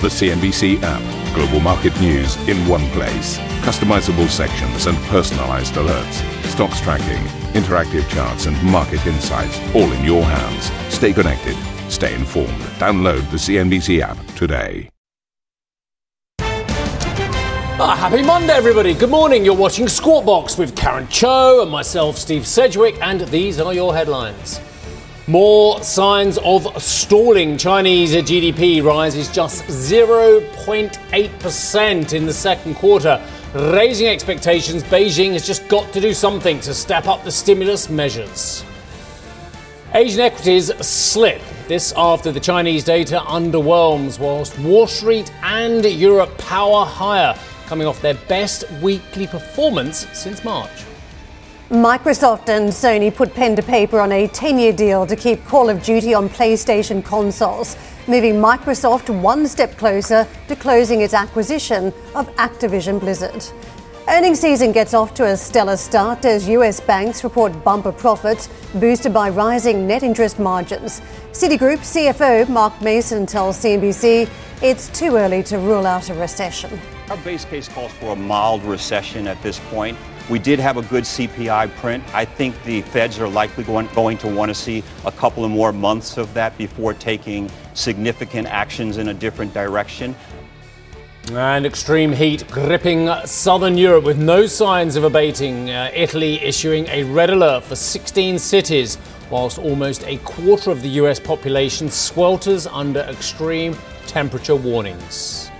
The CNBC app. Global market news in one place. Customizable sections and personalized alerts. Stocks tracking, interactive charts, and market insights all in your hands. Stay connected. Stay informed. Download the CNBC app today. Ah, happy Monday, everybody. Good morning. You're watching Squawk Box with Karen Tso and myself, Steve Sedgwick, and these are your headlines. More signs of stalling. Chinese GDP rises just 0.8% in the second quarter. Raising expectations, Beijing has just got to do something to step up the stimulus measures. Asian equities slip. This after the Chinese data underwhelms, whilst Wall Street and Europe power higher, coming off their best weekly performance since March. Microsoft and Sony put pen to paper on a 10 year deal to keep Call of Duty on PlayStation consoles, moving Microsoft one step closer to closing its acquisition of Activision Blizzard. Earnings season gets off to a stellar start as US banks report bumper profits boosted by rising net interest margins. Citigroup CFO Mark Mason tells CNBC it's too early to rule out a recession. Our base case calls for a mild recession at this point. We did have a good CPI print. I think the feds are likely going, going to want to see a couple of more months of that before taking significant actions in a different direction. And extreme heat gripping southern Europe with no signs of abating. Uh, Italy issuing a red alert for 16 cities, whilst almost a quarter of the US population swelters under extreme temperature warnings.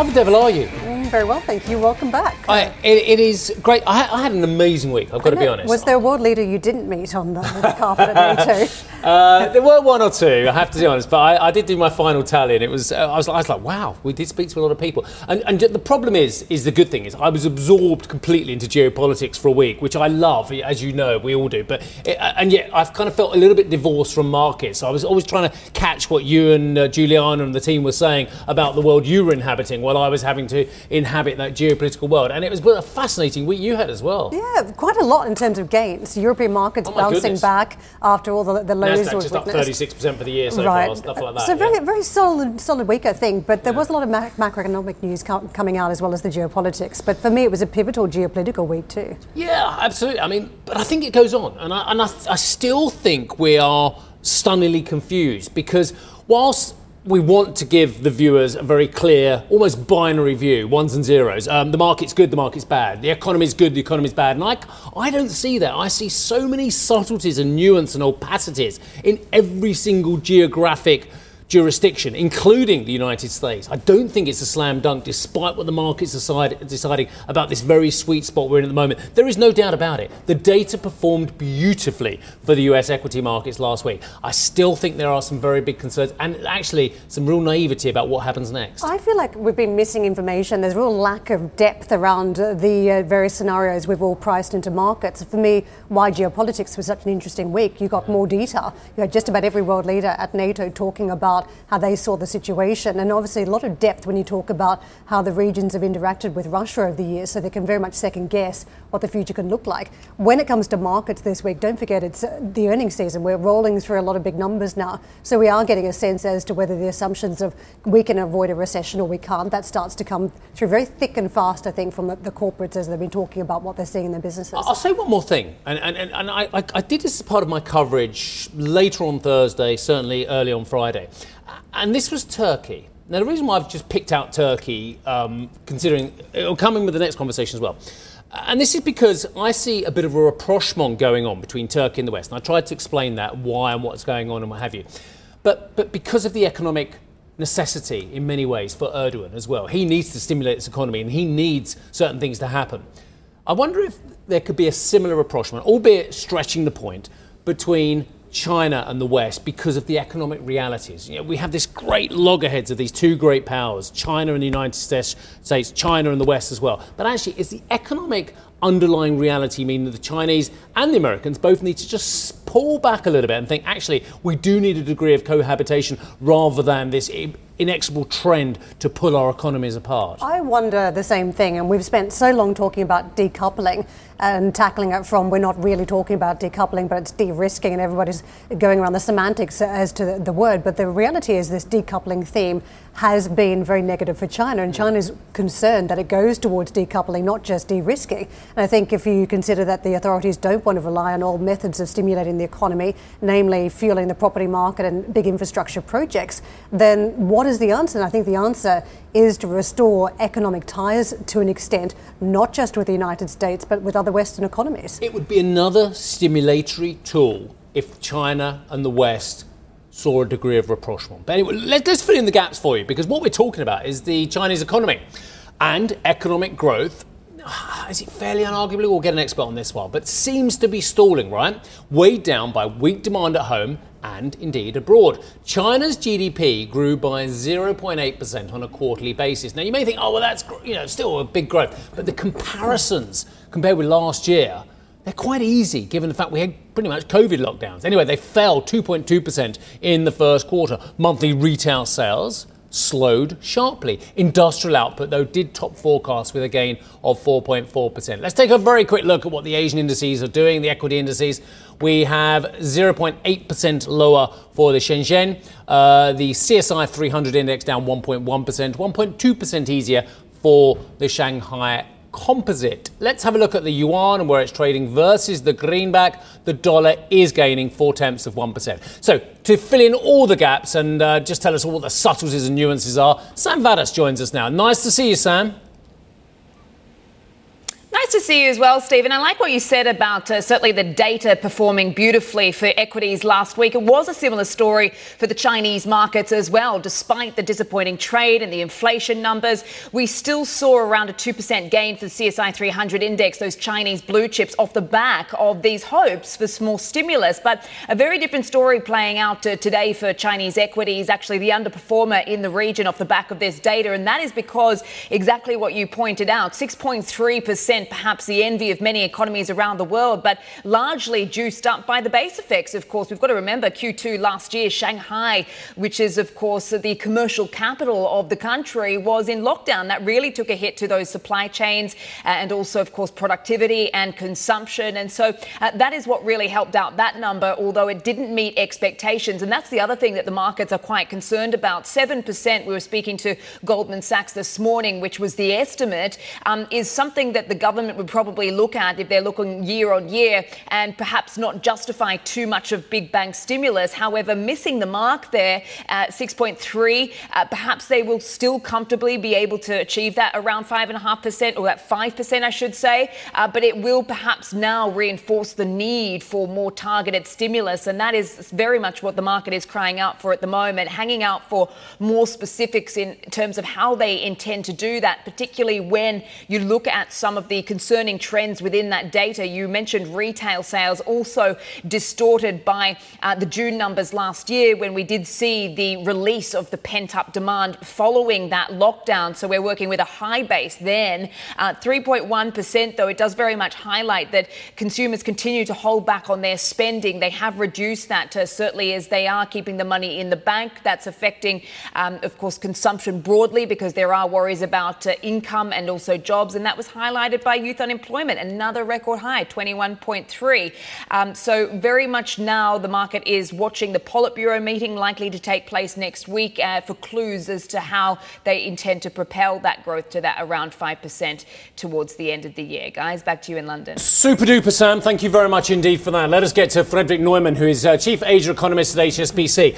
How the devil are you? Mm, very well, thank you. Welcome back. I, it, it is great. I, I, had an amazing week. I've got to be honest. Was there a world leader you didn't meet on the, the carpet at NATO? Uh, there were one or two. I have to be honest, but I, I did do my final tally, and it was uh, I was I was like, wow, we did speak to a lot of people. And, and the problem is, is the good thing is I was absorbed completely into geopolitics for a week, which I love, as you know, we all do. But it, and yet I've kind of felt a little bit divorced from markets. So I was always trying to catch what you and uh, Julianna and the team were saying about the world you were inhabiting, while I was having to inhabit that geopolitical world. And it was a fascinating week you had as well. Yeah, quite a lot in terms of gains. European markets Oh, bouncing goodness. back after all the, the lows Nasdaq just up 36% for the year so right. far, stuff like that. So very, yeah. very solid, solid week, I think. But there was a lot of mac- macroeconomic news co- coming out as well as the geopolitics. But for me, it was a pivotal geopolitical week too. Yeah, absolutely. I mean, but I think it goes on, and I, and I, I still think we are stunningly confused because whilst we want to give the viewers a very clear, almost binary view, ones and zeros. Um, the market's good, the market's bad. The economy's good, the economy's bad. And I, I don't see that. I see so many subtleties and nuance and opacities in every single geographic jurisdiction, including the United States. I don't think it's a slam dunk, despite what the market's decide, deciding about this very sweet spot we're in at the moment. There is no doubt about it. The data performed beautifully for the US equity markets last week. I still think there are some very big concerns and actually some real naivety about what happens next. I feel like we've been missing information. There's a real lack of depth around uh, the uh, various scenarios we've all priced into markets. For me, why geopolitics was such an interesting week. You got more detail. You had just about every world leader at NATO talking about how they saw the situation, and obviously a lot of depth when you talk about how the regions have interacted with Russia over the years, so they can very much second guess what the future can look like. When it comes to markets this week, don't forget it's uh, the earnings season. We're rolling through a lot of big numbers now, so we are getting a sense as to whether the assumptions of we can avoid a recession or we can't. That starts to come through very thick and fast, I think, from the, the corporates as they've been talking about what they're seeing in their businesses. I'll say one more thing, and, and, and and I, I, I did this as part of my coverage later on Thursday, certainly early on Friday, and this was Turkey. Now, the reason why I've just picked out Turkey, um, considering it'll come in with the next conversation as well, and this is because I see a bit of a rapprochement going on between Turkey and the West, and I tried to explain that, why and what's going on and what have you. But, but because of the economic necessity in many ways for Erdogan as well, he needs to stimulate his economy and he needs certain things to happen. I wonder if there could be a similar rapprochement, albeit stretching the point, between China and the West because of the economic realities. You know, we have this great loggerheads of these two great powers, China and the United States, China and the West as well. But actually, is the economic underlying reality mean that the Chinese and the Americans both need to just pull back a little bit and think, actually, we do need a degree of cohabitation rather than this inexorable trend to pull our economies apart? I wonder the same thing, and we've spent so long talking about decoupling and tackling it from we're not really talking about decoupling, but it's de risking, and everybody's going around the semantics as to the, the word. But the reality is, this decoupling theme has been very negative for China, and mm. China is concerned that it goes towards decoupling, not just de risking. And I think if you consider that the authorities don't want to rely on old methods of stimulating the economy, namely fueling the property market and big infrastructure projects, then what is the answer? And I think the answer is to restore economic ties to an extent, not just with the United States, but with other Western economies. It would be another stimulatory tool if China and the West saw a degree of rapprochement. But anyway, let, us fill in the gaps for you because what we're talking about is the Chinese economy and economic growth. Ah, is it fairly unarguably? We'll get an expert on this one, but seems to be stalling, right? Weighed down by weak demand at home and indeed abroad. China's GDP grew by 0.8% on a quarterly basis. Now you may think, oh well, that's you know still a big growth, but the comparisons compared with last year they're quite easy given the fact we had pretty much COVID lockdowns. Anyway, they fell 2.2% in the first quarter. Monthly retail sales slowed sharply. Industrial output, though, did top forecast with a gain of 4.4%. Let's take a very quick look at what the Asian indices are doing, the equity indices. We have 0.8% lower for the Shenzhen, uh, the CSI 300 index down 1.1%, 1.2% easier for the Shanghai composite. Let's have a look at the yuan and where it's trading versus the greenback. The dollar is gaining four tenths of 1%. So, to fill in all the gaps and uh, just tell us all what the subtleties and nuances are, Sam Vadas joins us now. Nice to see you, Sam. Nice to see you as well, Stephen. I like what you said about uh, certainly the data performing beautifully for equities last week. It was a similar story for the Chinese markets as well. Despite the disappointing trade and the inflation numbers, we still saw around a 2% gain for the CSI 300 index, those Chinese blue chips, off the back of these hopes for small stimulus. But a very different story playing out uh, today for Chinese equities, actually the underperformer in the region off the back of this data. And that is because exactly what you pointed out 6.3% perhaps the envy of many economies around the world, but largely juiced up by the base effects, of course. We've got to remember Q2 last year, Shanghai, which is, of course, the commercial capital of the country, was in lockdown. That really took a hit to those supply chains uh, and also, of course, productivity and consumption. And so uh, that is what really helped out that number, although it didn't meet expectations. And that's the other thing that the markets are quite concerned about. 7%, we were speaking to Goldman Sachs this morning, which was the estimate, um, is something that the government government would probably look at if they're looking year on year and perhaps not justify too much of big bank stimulus. However, missing the mark there at 6.3, uh, perhaps they will still comfortably be able to achieve that around 5.5%, or that 5%, I should say. Uh, but it will perhaps now reinforce the need for more targeted stimulus. And that is very much what the market is crying out for at the moment, hanging out for more specifics in terms of how they intend to do that, particularly when you look at some of the concerning trends within that data. You mentioned retail sales also distorted by uh, the June numbers last year when we did see the release of the pent up demand following that lockdown. So we're working with a high base then. Uh, 3.1%, though, it does very much highlight that consumers continue to hold back on their spending. They have reduced that to, certainly as they are keeping the money in the bank. That's affecting, um, of course, consumption broadly because there are worries about uh, income and also jobs. And that was highlighted by youth unemployment, another record high, 21.3. Um, so very much now the market is watching the Politburo meeting likely to take place next week uh, for clues as to how they intend to propel that growth to that around 5% towards the end of the year. Guys, back to you in London. Super duper, Sam. Thank you very much indeed for that. Let us get to Frederic Neumann, who is uh, Chief Asia Economist at HSBC.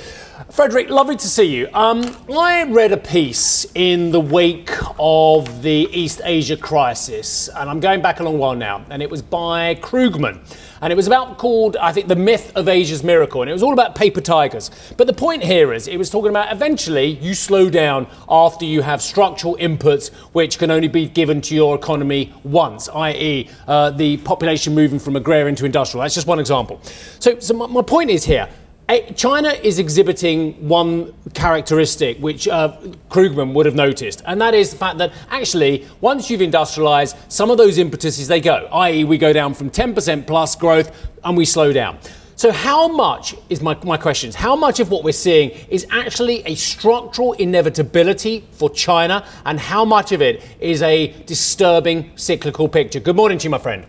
Frederic, lovely to see you. Um, I read a piece in the wake of the East Asia crisis, and I'm going back a long while now, and it was by Krugman. And it was about called, I think, The Myth of Asia's Miracle. And it was all about paper tigers. But the point here is, it was talking about eventually you slow down after you have structural inputs which can only be given to your economy once, i.e., uh, the population moving from agrarian to industrial. That's just one example. So, so my, my point is here China is exhibiting one characteristic which uh, Krugman would have noticed, and that is the fact that actually, once you've industrialized, some of those impetuses they go, i.e., we go down from 10% plus growth and we slow down. So, how much is my, my question is how much of what we're seeing is actually a structural inevitability for China, and how much of it is a disturbing cyclical picture? Good morning to you, my friend.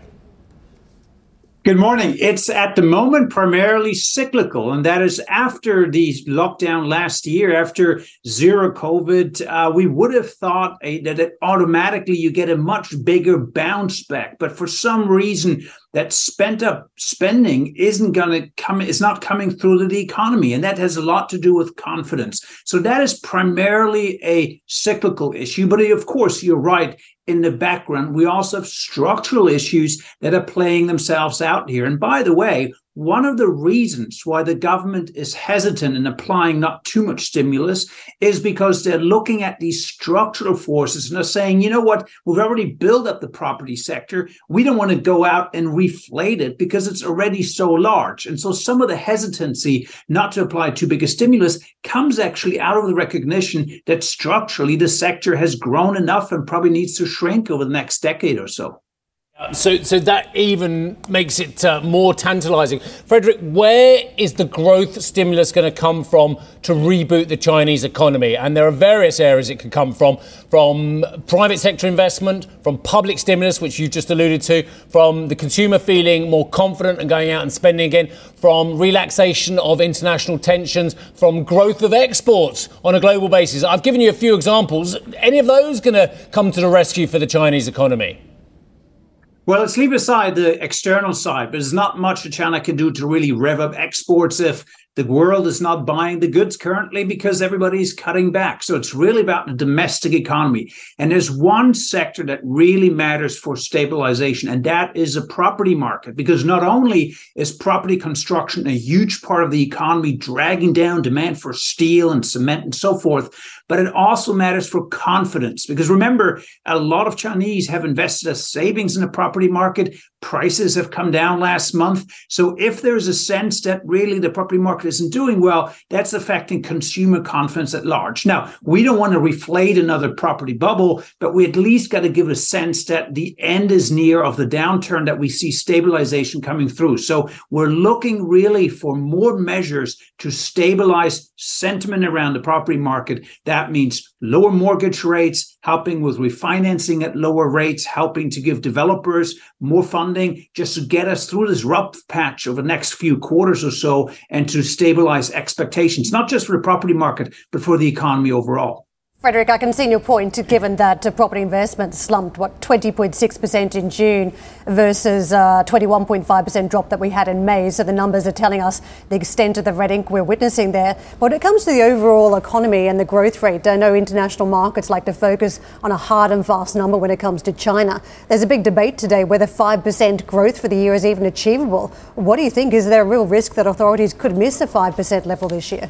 Good morning. It's at the moment primarily cyclical, and that is after the lockdown last year, after zero COVID, uh, we would have thought a, that it automatically you get a much bigger bounce back. But for some reason, that spent up spending isn't going to come it's not coming through to the economy and that has a lot to do with confidence. So that is primarily a cyclical issue but of course you're right in the background we also have structural issues that are playing themselves out here. And by the way one of the reasons why the government is hesitant in applying not too much stimulus is because they're looking at these structural forces and are saying, you know what, we've already built up the property sector. We don't want to go out and reflate it because it's already so large. And so some of the hesitancy not to apply too big a stimulus comes actually out of the recognition that structurally the sector has grown enough and probably needs to shrink over the next decade or so. So, so that even makes it uh, more tantalising. Frederic, where is the growth stimulus going to come from to reboot the Chinese economy? And there are various areas it could come from: from private sector investment, from public stimulus, which you just alluded to, from the consumer feeling more confident and going out and spending again, from relaxation of international tensions, from growth of exports on a global basis. I've given you a few examples. Any of those going to come to the rescue for the Chinese economy? Well, let's leave aside the external side, but there's not much that China can do to really rev up exports if the world is not buying the goods currently because everybody's cutting back. So it's really about the domestic economy. And there's one sector that really matters for stabilization, and that is the property market. Because not only is property construction a huge part of the economy, dragging down demand for steel and cement and so forth, but it also matters for confidence. Because remember, a lot of Chinese have invested as savings in the property market. Prices have come down last month. So if there's a sense that really the property market isn't doing well, that's affecting consumer confidence at large. Now, we don't want to reflate another property bubble, but we at least got to give a sense that the end is near of the downturn, that we see stabilization coming through. So we're looking really for more measures to stabilize sentiment around the property market. That means lower mortgage rates, helping with refinancing at lower rates, helping to give developers more funding just to get us through this rough patch over the next few quarters or so and to stabilize expectations, not just for the property market, but for the economy overall. Frederic, I can see your point, given that uh, property investment slumped, what, 20.6% in June versus uh, 21.5% drop that we had in May. So the numbers are telling us the extent of the red ink we're witnessing there. But when it comes to the overall economy and the growth rate, I know international markets like to focus on a hard and fast number when it comes to China. There's a big debate today whether 5% growth for the year is even achievable. What do you think? Is there a real risk that authorities could miss a 5% level this year?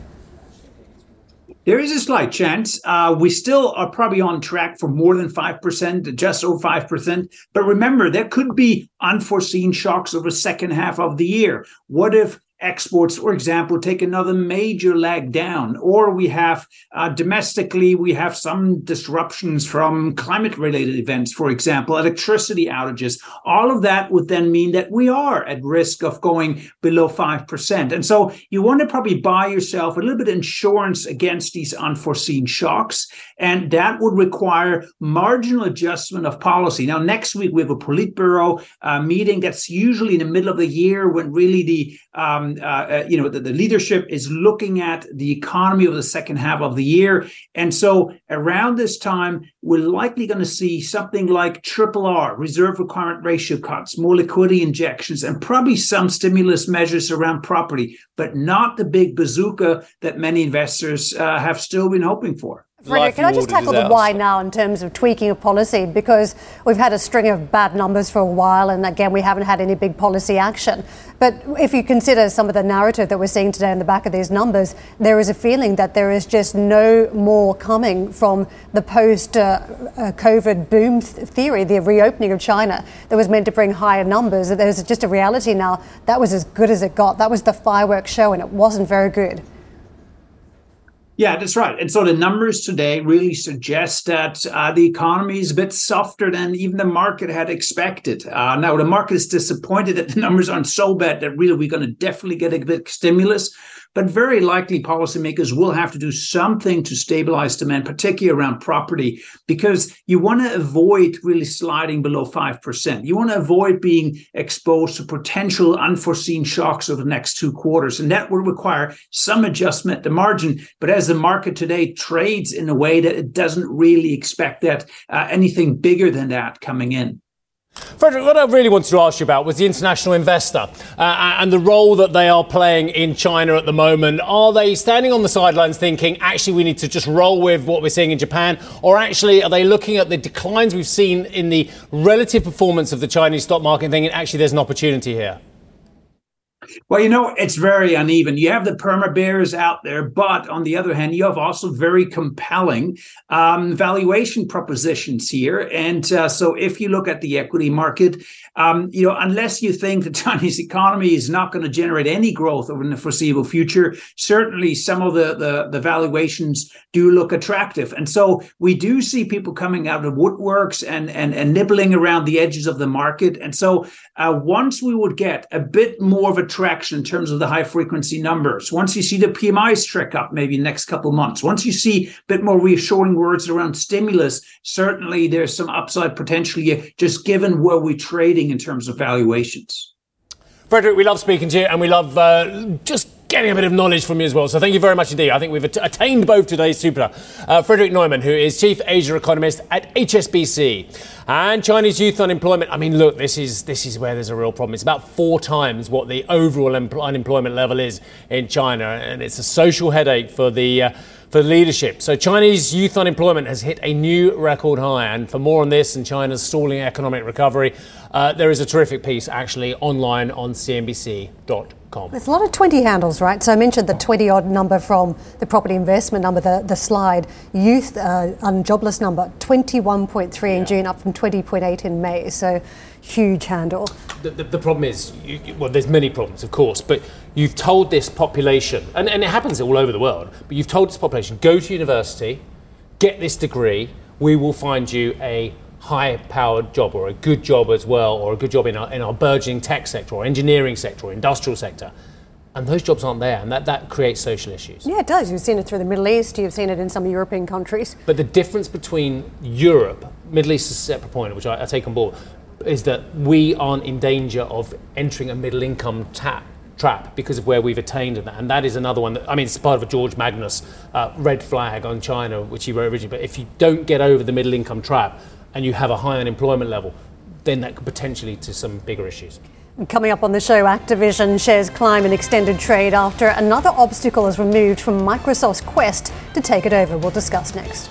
There is a slight chance. Uh, we still are probably on track for more than 5%, just over 5%. But remember, there could be unforeseen shocks over the second half of the year. What if exports, for example, take another major leg down, or we have uh, domestically, we have some disruptions from climate related events, for example, electricity outages. All of that would then mean that we are at risk of going below 5%. And so you want to probably buy yourself a little bit of insurance against these unforeseen shocks. And that would require marginal adjustment of policy. Now, next week, we have a Politburo uh, meeting that's usually in the middle of the year when really the um, uh, uh, you know, the, the, leadership is looking at the economy of the second half of the year. And so around this time, we're likely going to see something like triple R, reserve requirement ratio cuts, more liquidity injections, and probably some stimulus measures around property, but not the big bazooka that many investors uh, have still been hoping for. Frederic, can I just tackle the why now in terms of tweaking of policy? Because we've had a string of bad numbers for a while, and again, we haven't had any big policy action. But if you consider some of the narrative that we're seeing today in the back of these numbers, there is a feeling that there is just no more coming from the post uh, uh, COVID boom th- theory, the reopening of China that was meant to bring higher numbers. That There's just a reality now that was as good as it got. That was the fireworks show, and it wasn't very good. Yeah, that's right. And so the numbers today really suggest that uh, the economy is a bit softer than even the market had expected. Uh, now, the market is disappointed that the numbers aren't so bad that really we're going to definitely get a of stimulus. But very likely policymakers will have to do something to stabilize demand, particularly around property, because you want to avoid really sliding below 5%. You want to avoid being exposed to potential unforeseen shocks over the next two quarters. And that will require some adjustment at the margin. But as the market today trades in a way that it doesn't really expect that uh, anything bigger than that coming in. Frederic, what I really wanted to ask you about was the international investor uh, and the role that they are playing in China at the moment. Are they standing on the sidelines thinking, actually, we need to just roll with what we're seeing in Japan? Or actually, are they looking at the declines we've seen in the relative performance of the Chinese stock market thinking, actually, there's an opportunity here? Well, you know, it's very uneven. You have the perma bears out there, but on the other hand, you have also very compelling um, valuation propositions here. And uh, so, if you look at the equity market, um, you know, unless you think the Chinese economy is not going to generate any growth over the foreseeable future, certainly some of the, the, the valuations do look attractive. And so, we do see people coming out of woodworks and and, and nibbling around the edges of the market. And so, uh, once we would get a bit more of a traction in terms of the high frequency numbers. Once you see the PMIs trick up, maybe next couple months. Once you see a bit more reassuring words around stimulus, certainly there's some upside potentially just given where we're trading in terms of valuations. Frederic, we love speaking to you and we love uh, just getting a bit of knowledge from you as well. So thank you very much indeed. I think we've attained both today's super. Uh, Frederic Neumann, who is Chief Asia Economist at HSBC. And Chinese youth unemployment. I mean, look, this is this is where there's a real problem. It's about four times what the overall unemployment level is in China, and it's a social headache for the uh, for leadership. So Chinese youth unemployment has hit a new record high. And for more on this and China's stalling economic recovery, uh, there is a terrific piece actually online on CNBC.com. There's a lot of 20 handles, right? So I mentioned the 20 odd number from the property investment number, the, the slide. Youth uh, jobless number, 21.3 in yeah. June, up from 20.8 in May. So huge handle. The, the, the problem is, you, well, there's many problems, of course, but you've told this population, and, and it happens all over the world, but you've told this population, go to university, get this degree, we will find you a high powered job or a good job as well, or a good job in our, in our burgeoning tech sector or engineering sector or industrial sector. And those jobs aren't there, and that, that creates social issues. Yeah, it does. You've seen it through the Middle East, you've seen it in some European countries. But the difference between Europe, Middle East is a separate point, which I, I take on board, is that we aren't in danger of entering a middle income tap trap because of where we've attained in that. And that is another one that, I mean, it's part of a George Magnus uh, red flag on China, which he wrote originally. But if you don't get over the middle income trap, and you have a high unemployment level, then that could potentially lead to some bigger issues. Coming up on the show, Activision shares climb in extended trade after another obstacle is removed from Microsoft's quest to take it over. We'll discuss next.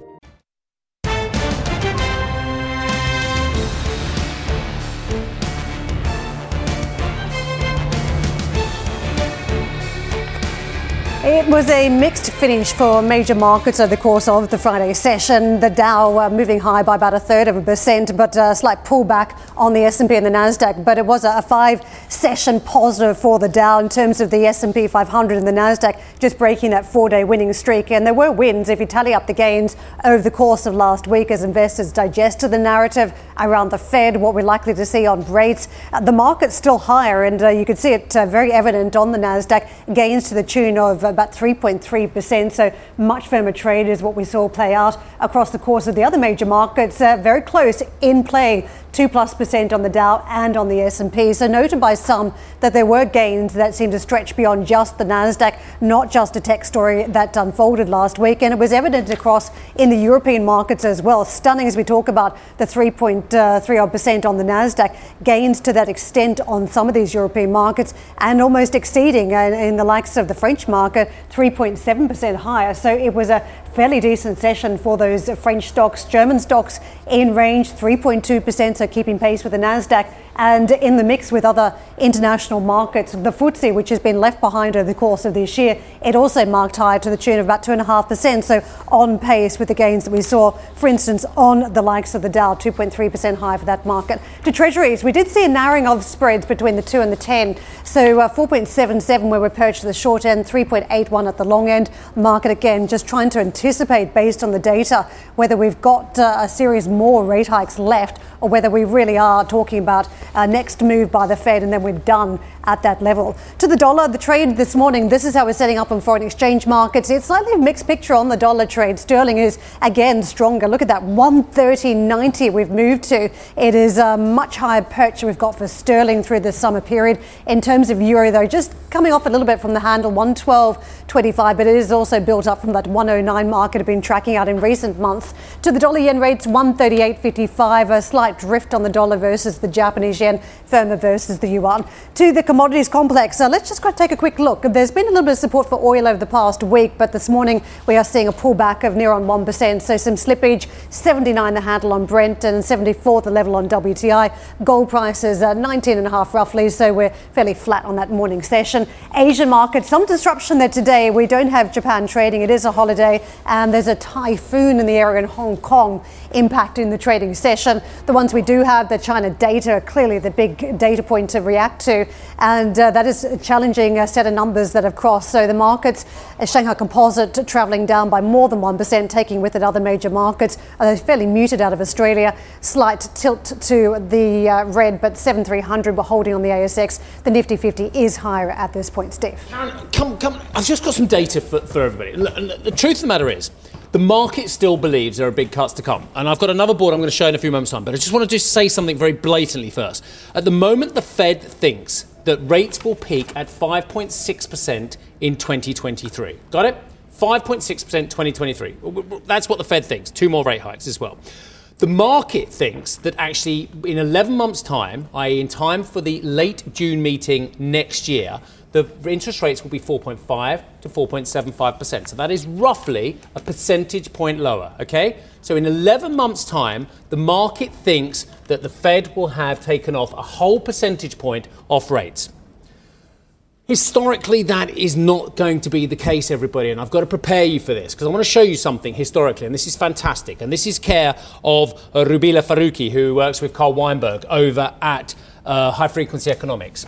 It was a mixed finish for major markets over the course of the Friday session. The Dow uh, moving high by about a third of a percent, but a slight pullback on the S&P and the Nasdaq. But it was a five-session positive for the Dow in terms of the S&P 500 and the Nasdaq just breaking that four-day winning streak. And there were wins if you tally up the gains over the course of last week as investors digested the narrative around the Fed, what we're likely to see on rates. Uh, the market's still higher, and uh, you could see it uh, very evident on the Nasdaq gains to the tune of about about 3.3%. So much firmer trade is what we saw play out across the course of the other major markets. Uh, very close in play two plus percent on the Dow and on the S&P. So noted by some that there were gains that seemed to stretch beyond just the Nasdaq, not just a tech story that unfolded last week, and it was evident across in the European markets as well. Stunning as we talk about the 3.3 percent on the Nasdaq gains to that extent on some of these European markets, and almost exceeding uh, in the likes of the French market 3.7 percent higher. So it was a fairly decent session for those French stocks. German stocks in range 3.2%, so keeping pace with the Nasdaq and in the mix with other international markets. The FTSE, which has been left behind over the course of this year, it also marked higher to the tune of about 2.5%, so on pace with the gains that we saw, for instance, on the likes of the Dow, 2.3% higher for that market. To Treasuries, we did see a narrowing of spreads between the 2 and the 10, so uh, 4.77 where we're perched at the short end, 3.81 at the long end. Market again just trying to anticipate based on the data whether we've got uh, a series more rate hikes left or whether we really are talking about uh, next move by the Fed and then we're done at that level. To the dollar, the trade this morning, this is how we're setting up on foreign exchange markets. It's slightly a mixed picture on the dollar trade. Sterling is again stronger. Look at that 130.90 we've moved to. It is a much higher perch we've got for sterling through the summer period. In terms of euro, though, just coming off a little bit from the handle, 112.25, but it is also built up from that 109 mark it had been tracking out in recent months. To the dollar yen rates, 138.55, a slight drift on the dollar versus the Japanese yen, firmer versus the yuan. To the commodities complex. Uh, let's just take a quick look. There's been a little bit of support for oil over the past week, but this morning we are seeing a pullback of near on 1%. So some slippage, 79 the handle on Brent and 74 the level on WTI. Gold prices are 19 and a half roughly, so we're fairly flat on that morning session. Asian market, some disruption there today. We don't have Japan trading. It is a holiday and there's a typhoon in the area in Hong Kong impacting the trading session. The ones we do have, the China data, clearly the big data point to react to and uh, that is a challenging uh, set of numbers that have crossed. So the markets, uh, Shanghai Composite travelling down by more than 1%, taking with it other major markets. Uh, fairly muted out of Australia. Slight tilt to the uh, red, but 7300 we're holding on the ASX. The Nifty 50 is higher at this point, Steve. come, come. I've just got some data for, for everybody. The truth of the matter is, the market still believes there are big cuts to come. And I've got another board I'm going to show in a few moments' time. But I just want to just say something very blatantly first. At the moment, the Fed thinks that rates will peak at 5.6% in 2023. Got it? 5.6% 2023. That's what the Fed thinks. Two more rate hikes as well. The market thinks that actually in 11 months' time, i.e., in time for the late June meeting next year, the interest rates will be 4.5 to 4.75%. So that is roughly a percentage point lower, okay? So in 11 months' time, the market thinks that the Fed will have taken off a whole percentage point off rates. Historically, that is not going to be the case, everybody, and I've got to prepare you for this because I want to show you something historically, and this is fantastic. And this is care of uh, Rubeela Farooqi, who works with Carl Weinberg over at uh, High Frequency Economics.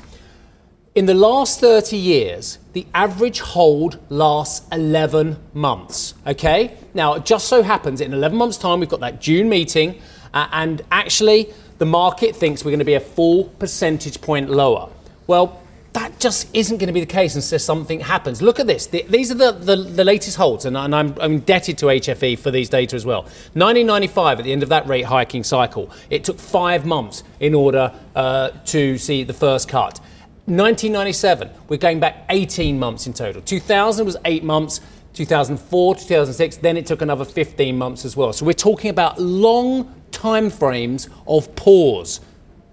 In the last 30 years, the average hold lasts 11 months. Okay? Now, it just so happens in 11 months' time, we've got that June meeting, uh, and actually, the market thinks we're going to be a full percentage point lower. Well, that just isn't going to be the case unless something happens. Look at this. The, these are the, the, the, latest holds, and, and I'm, I'm, indebted to HFE for these data as well. 1995, at the end of that rate hiking cycle, it took five months in order uh, to see the first cut. 1997, we're going back 18 months in total. 2000 was eight months. 2004 2006, then it took another 15 months as well. So we're talking about long time frames of pause,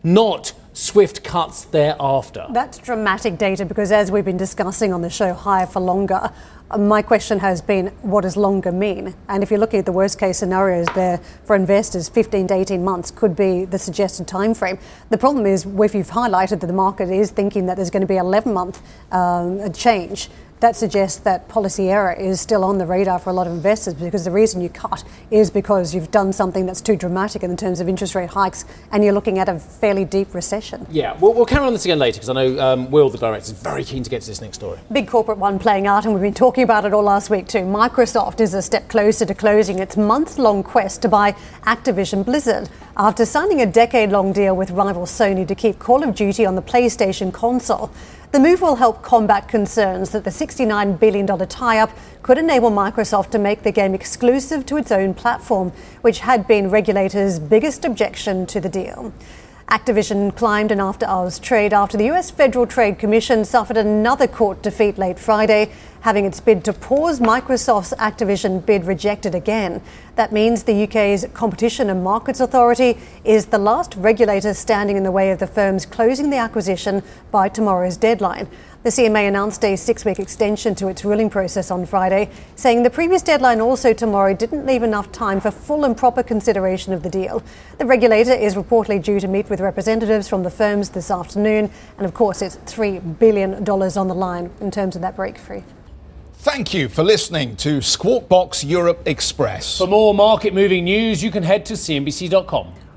not swift cuts thereafter. That's dramatic data because, as we've been discussing on the show, higher for longer. My question has been, what does longer mean? And if you're looking at the worst case scenarios there for investors, 15 to 18 months could be the suggested time frame. The problem is, if you've highlighted that the market is thinking that there's going to be 11 month um, change, that suggests that policy error is still on the radar for a lot of investors because the reason you cut is because you've done something that's too dramatic in terms of interest rate hikes and you're looking at a fairly deep recession. Yeah, we'll, we'll carry on this again later because I know um, Will, the director, is very keen to get to this next story. Big corporate one playing out, and we've been talking about it all last week too. Microsoft is a step closer to closing its month long quest to buy Activision Blizzard after signing a decade long deal with rival Sony to keep Call of Duty on the PlayStation console. The move will help combat concerns that the $69 billion tie up could enable Microsoft to make the game exclusive to its own platform, which had been regulators' biggest objection to the deal. Activision climbed an after hours trade after the US Federal Trade Commission suffered another court defeat late Friday, having its bid to pause Microsoft's Activision bid rejected again. That means the UK's Competition and Markets Authority is the last regulator standing in the way of the firm's closing the acquisition by tomorrow's deadline. The CMA announced a six week extension to its ruling process on Friday, saying the previous deadline also tomorrow didn't leave enough time for full and proper consideration of the deal. The regulator is reportedly due to meet with representatives from the firms this afternoon, and of course, it's $3 billion on the line in terms of that break free. Thank you for listening to Squawk Box Europe Express. For more market moving news, you can head to CNBC.com.